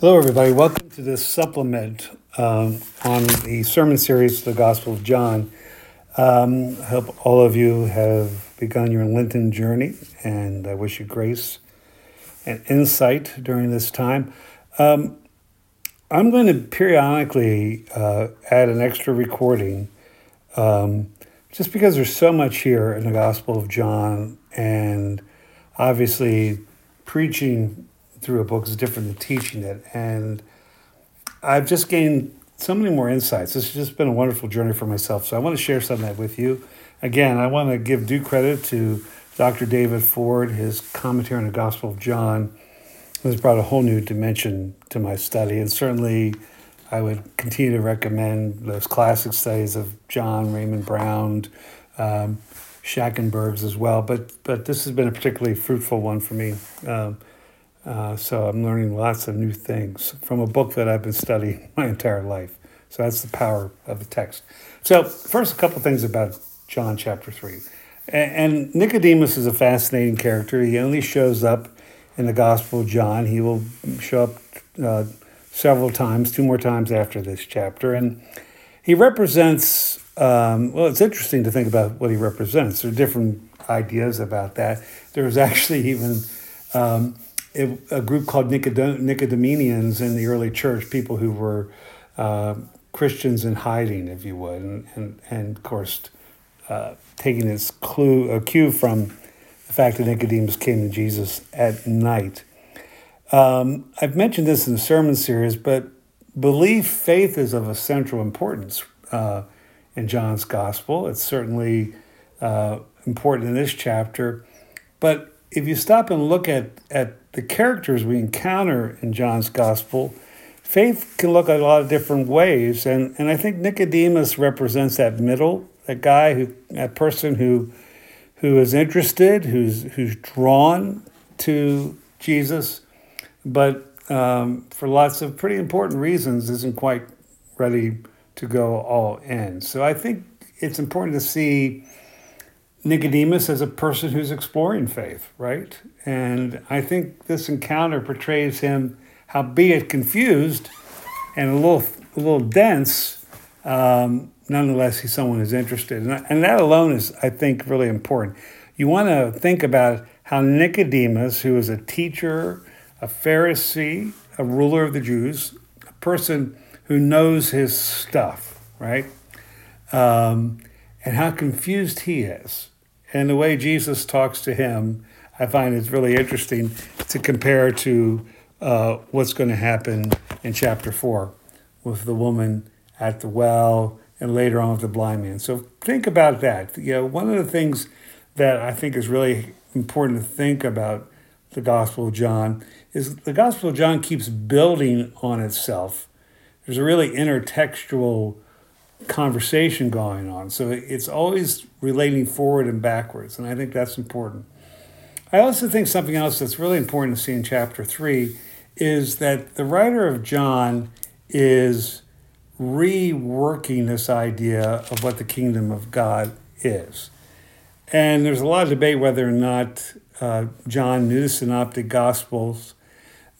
Hello, everybody. Welcome to this supplement um, on the sermon series, The Gospel of John. Um, I hope all of you have begun your Lenten journey, and I wish you grace and insight during this time. Um, I'm going to periodically uh, add an extra recording um, just because there's so much here in the Gospel of John, and obviously preaching through a book is different than teaching it. And I've just gained so many more insights. This has just been a wonderful journey for myself. So I want to share some of that with you. Again, I want to give due credit to Dr. David Ford. His commentary on the Gospel of John has brought a whole new dimension to my study. And certainly, I would continue to recommend those classic studies of John, Raymond Brown, um, Schnackenburg's as well. But, but this has been a particularly fruitful one for me. Um, uh, so I'm learning lots of new things from a book that I've been studying my entire life. So that's the power of the text. So first, a couple things about John chapter three, and Nicodemus is a fascinating character. He only shows up in the Gospel of John. He will show up uh, several times, two more times after this chapter, and he represents. Um, well, it's interesting to think about what he represents. There are different ideas about that. There's actually even um, a group called Nicodemeans in the early church, people who were uh, Christians in hiding, if you would, and, and, and of course, uh, taking its clue, a cue from the fact that Nicodemus came to Jesus at night. Um, I've mentioned this in the sermon series, but belief, faith is of essential importance uh, in John's gospel. It's certainly uh, important in this chapter, but if you stop and look at, at the characters we encounter in John's gospel, faith can look at a lot of different ways. And, and I think Nicodemus represents that middle, that guy who, that person who, who is interested, who's, who's drawn to Jesus, but um, for lots of pretty important reasons isn't quite ready to go all in. So I think it's important to see Nicodemus as a person who's exploring faith, right? And I think this encounter portrays him, how be it confused and a little, a little dense, um, nonetheless, he's someone who's interested. And, and that alone is, I think, really important. You want to think about how Nicodemus, who is a teacher, a Pharisee, a ruler of the Jews, a person who knows his stuff, right? Um, and how confused he is. And the way Jesus talks to him, I find it's really interesting to compare to uh, what's going to happen in chapter four with the woman at the well and later on with the blind man. So think about that. You know, one of the things that I think is really important to think about the Gospel of John is the Gospel of John keeps building on itself. There's a really intertextual conversation going on. So it's always relating forward and backwards, and I think that's important. I also think something else that's really important to see in chapter three is that the writer of John is reworking this idea of what the kingdom of God is. And there's a lot of debate whether or not uh, John knew the synoptic gospels.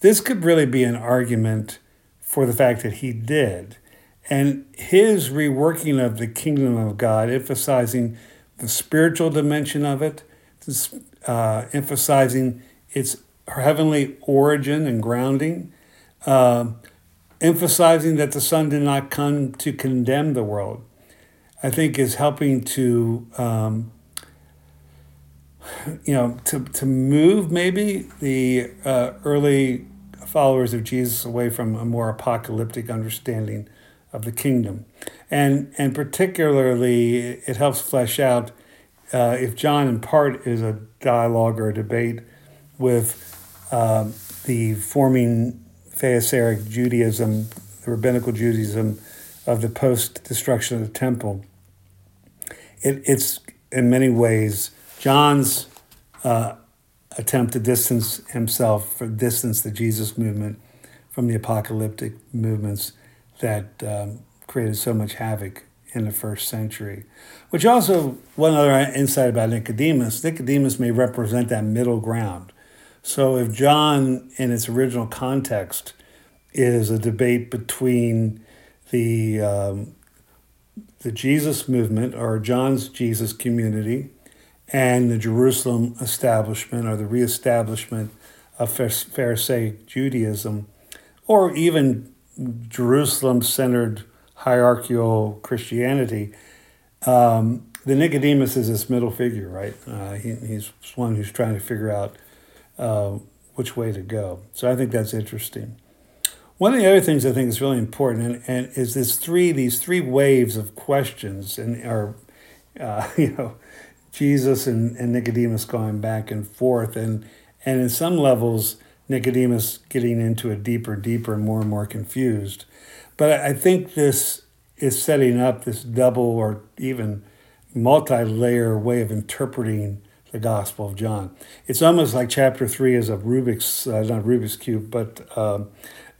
This could really be an argument for the fact that he did. And his reworking of the kingdom of God, emphasizing the spiritual dimension of it, uh, emphasizing its heavenly origin and grounding, uh, emphasizing that the Son did not come to condemn the world, I think is helping to, um, you know, to, to move maybe the uh, early followers of Jesus away from a more apocalyptic understanding of the kingdom. And, and particularly, it helps flesh out uh, if John, in part, is a dialogue or a debate with uh, the forming Pharisaic Judaism, the rabbinical Judaism of the post destruction of the temple, it, it's in many ways John's uh, attempt to distance himself, for distance the Jesus movement from the apocalyptic movements that um, created so much havoc in the first century. Which also, one other insight about Nicodemus Nicodemus may represent that middle ground. So if John, in its original context, is a debate between the um, the Jesus movement or John's Jesus community and the Jerusalem establishment or the reestablishment of Pharisaic Judaism, or even Jerusalem centered hierarchical Christianity. Um, the Nicodemus is this middle figure, right? Uh, he, he's one who's trying to figure out uh, which way to go. So I think that's interesting. One of the other things I think is really important and, and is this three these three waves of questions and are uh, you know Jesus and, and Nicodemus going back and forth and and in some levels Nicodemus getting into a deeper, deeper, and more and more confused. But I think this is setting up this double or even multi-layer way of interpreting the Gospel of John. It's almost like chapter three is a Rubik's, uh, not Rubik's cube, but um,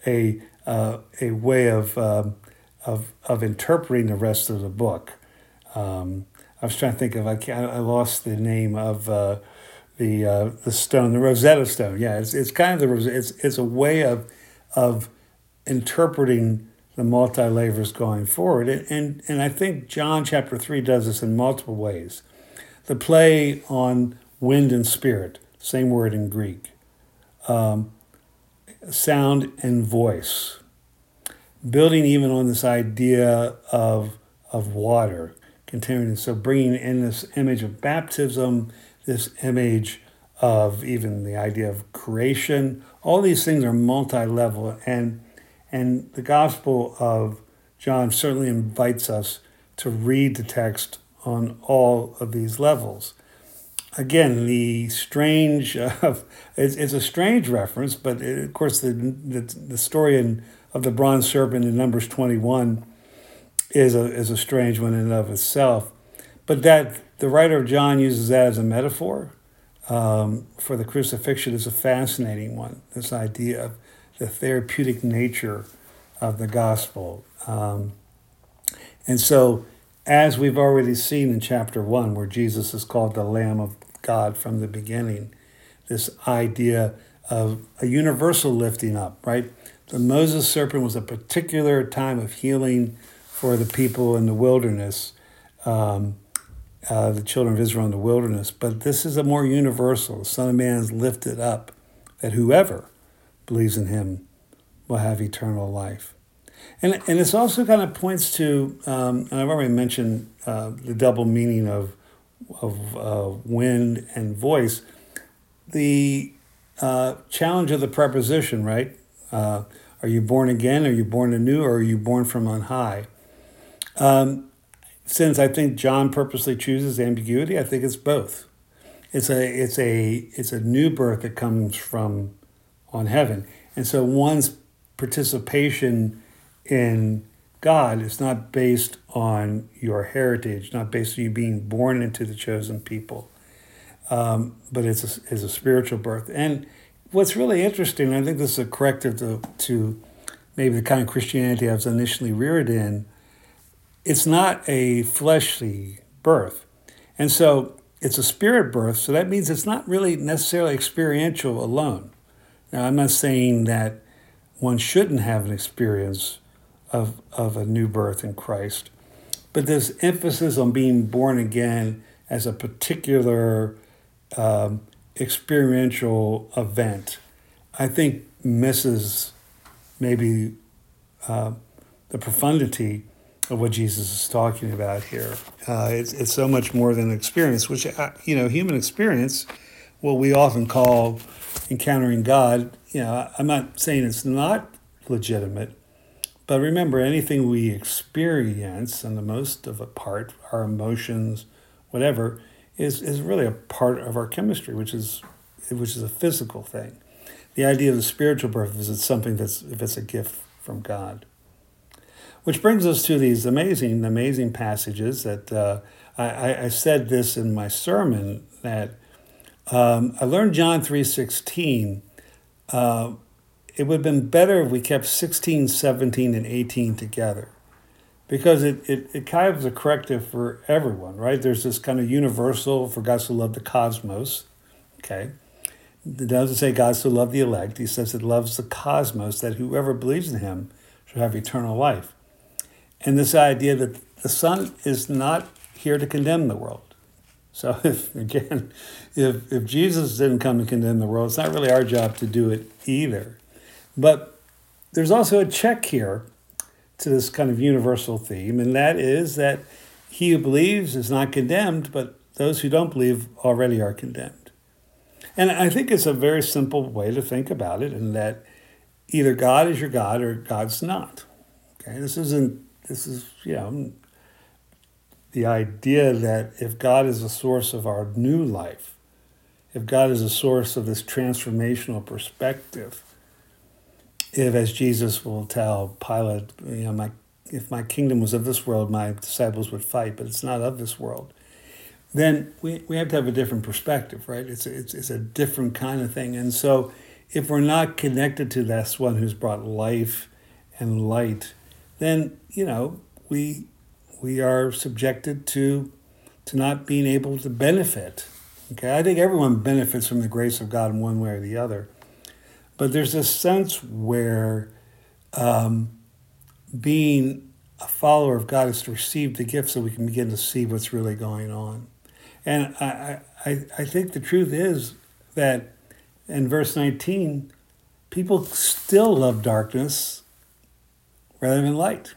a uh, a way of, um, of of interpreting the rest of the book. Um, I was trying to think of I I lost the name of uh, the uh, the stone, the Rosetta Stone. Yeah, it's it's kind of the it's it's a way of of interpreting the multi layers going forward, and, and and I think John chapter three does this in multiple ways. The play on wind and spirit, same word in Greek. Um, sound and voice. Building even on this idea of, of water, continuing. So bringing in this image of baptism, this image of even the idea of creation. All these things are multi-level, and and the Gospel of John certainly invites us to read the text on all of these levels again, the strange, uh, it's, it's a strange reference, but it, of course, the, the, the story in, of the bronze serpent in Numbers 21 is a, is a strange one in and of itself. But that the writer of John uses that as a metaphor um, for the crucifixion is a fascinating one. This idea of the therapeutic nature of the gospel. Um, and so as we've already seen in chapter one, where Jesus is called the Lamb of God from the beginning, this idea of a universal lifting up, right? The Moses serpent was a particular time of healing for the people in the wilderness, um, uh, the children of Israel in the wilderness. But this is a more universal. The Son of Man is lifted up, that whoever believes in him will have eternal life. And, and this also kind of points to, um, and I've already mentioned uh, the double meaning of, of uh, wind and voice, the uh, challenge of the preposition, right? Uh, are you born again? Are you born anew? Or are you born from on high? Um, since I think John purposely chooses ambiguity, I think it's both. It's a it's a it's a new birth that comes from on heaven, and so one's participation in God is not based on your heritage, not based on you being born into the chosen people, um, but it's a, it's a spiritual birth. And what's really interesting, I think this is a corrective to, to maybe the kind of Christianity I was initially reared in, it's not a fleshly birth. And so it's a spirit birth, so that means it's not really necessarily experiential alone. Now, I'm not saying that one shouldn't have an experience of, of a new birth in Christ. But this emphasis on being born again as a particular um, experiential event, I think misses maybe uh, the profundity of what Jesus is talking about here. Uh, it's, it's so much more than experience, which, uh, you know, human experience, what we often call encountering God, you know, I'm not saying it's not legitimate, but remember, anything we experience, and the most of a part, our emotions, whatever, is, is really a part of our chemistry, which is which is a physical thing. The idea of the spiritual birth is it's something that's if it's a gift from God. Which brings us to these amazing, amazing passages that uh, I, I said this in my sermon that um, I learned John three sixteen. Uh, it would have been better if we kept 16, 17, and 18 together because it, it, it kind of is a corrective for everyone, right? There's this kind of universal, for God to love the cosmos, okay? it doesn't say God so loved the elect. He says it loves the cosmos, that whoever believes in him should have eternal life. And this idea that the Son is not here to condemn the world. So if again, if if Jesus didn't come to condemn the world, it's not really our job to do it either. But there's also a check here to this kind of universal theme, and that is that he who believes is not condemned, but those who don't believe already are condemned. And I think it's a very simple way to think about it, in that either God is your God or God's not. Okay, this isn't this is you know the idea that if God is the source of our new life, if God is the source of this transformational perspective, if, as Jesus will tell Pilate, you know, my, if my kingdom was of this world, my disciples would fight, but it's not of this world, then we, we have to have a different perspective, right? It's a, it's, it's a different kind of thing. And so if we're not connected to this one who's brought life and light, then, you know, we we are subjected to to not being able to benefit. Okay, I think everyone benefits from the grace of God in one way or the other, but there's a sense where um, being a follower of God is to receive the gift so we can begin to see what's really going on. And I, I, I think the truth is that in verse 19, people still love darkness rather than light.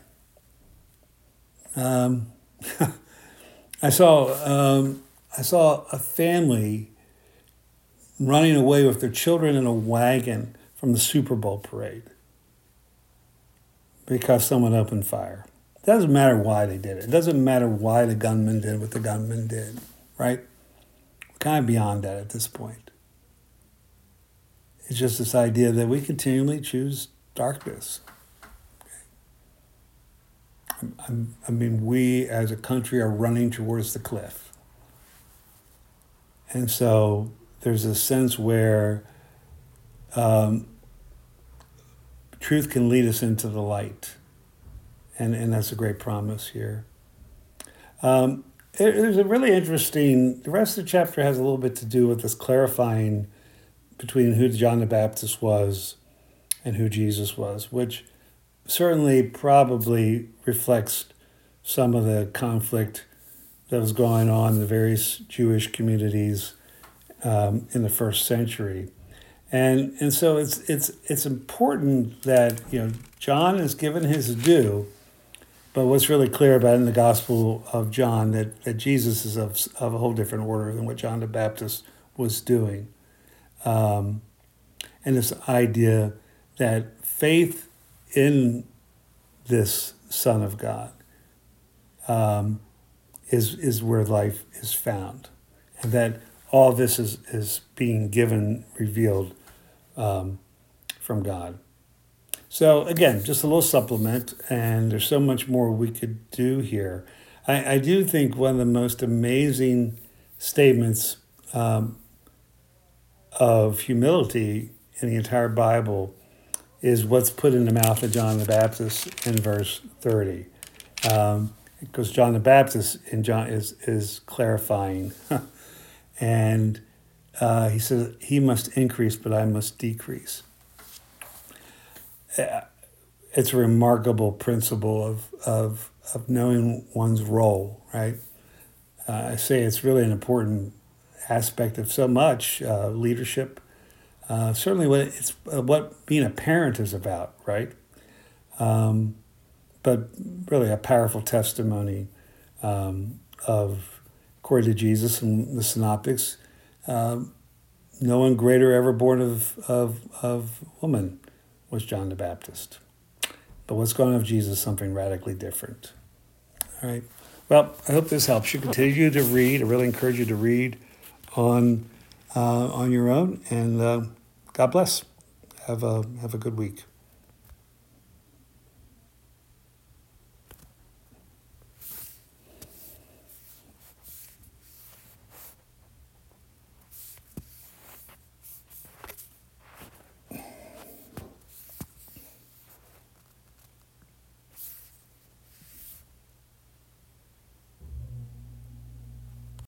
Um, I saw um, I saw a family running away with their children in a wagon from the Super Bowl parade because someone opened fire. It doesn't matter why they did it. It doesn't matter why the gunman did what the gunman did, right? We're kind of beyond that at this point. It's just this idea that we continually choose darkness. I'm, i mean, we as a country are running towards the cliff. And so there's a sense where um, truth can lead us into the light. And, and that's a great promise here. Um, it, there's a really interesting, the rest of the chapter has a little bit to do with this clarifying between who John the Baptist was and who Jesus was, which certainly probably reflects some of the conflict that was going on in the various Jewish communities um, in the first century. And, and so it's, it's, it's important that you know John is given his due, but what's really clear about in the Gospel of John that, that Jesus is of, of a whole different order than what John the Baptist was doing. Um, and this idea that faith in this Son of God um, is, is where life is found. And that all this is, is being given, revealed um, from God. So, again, just a little supplement, and there's so much more we could do here. I, I do think one of the most amazing statements um, of humility in the entire Bible is what's put in the mouth of John the Baptist in verse 30. Um, because John the Baptist in John is, is clarifying. and uh, he says, He must increase, but I must decrease. Uh, it's a remarkable principle of, of, of knowing one's role, right? Uh, I say it's really an important aspect of so much uh, leadership uh, certainly what it's uh, what being a parent is about, right? Um, but really a powerful testimony um, of, according to Jesus and the Synoptics, um, no one greater ever born of, of, of woman was John the Baptist. But what's going on of Jesus something radically different. All right. Well, I hope this helps you continue to read. I really encourage you to read on uh, on your own. And uh, God bless. Have a have a good week.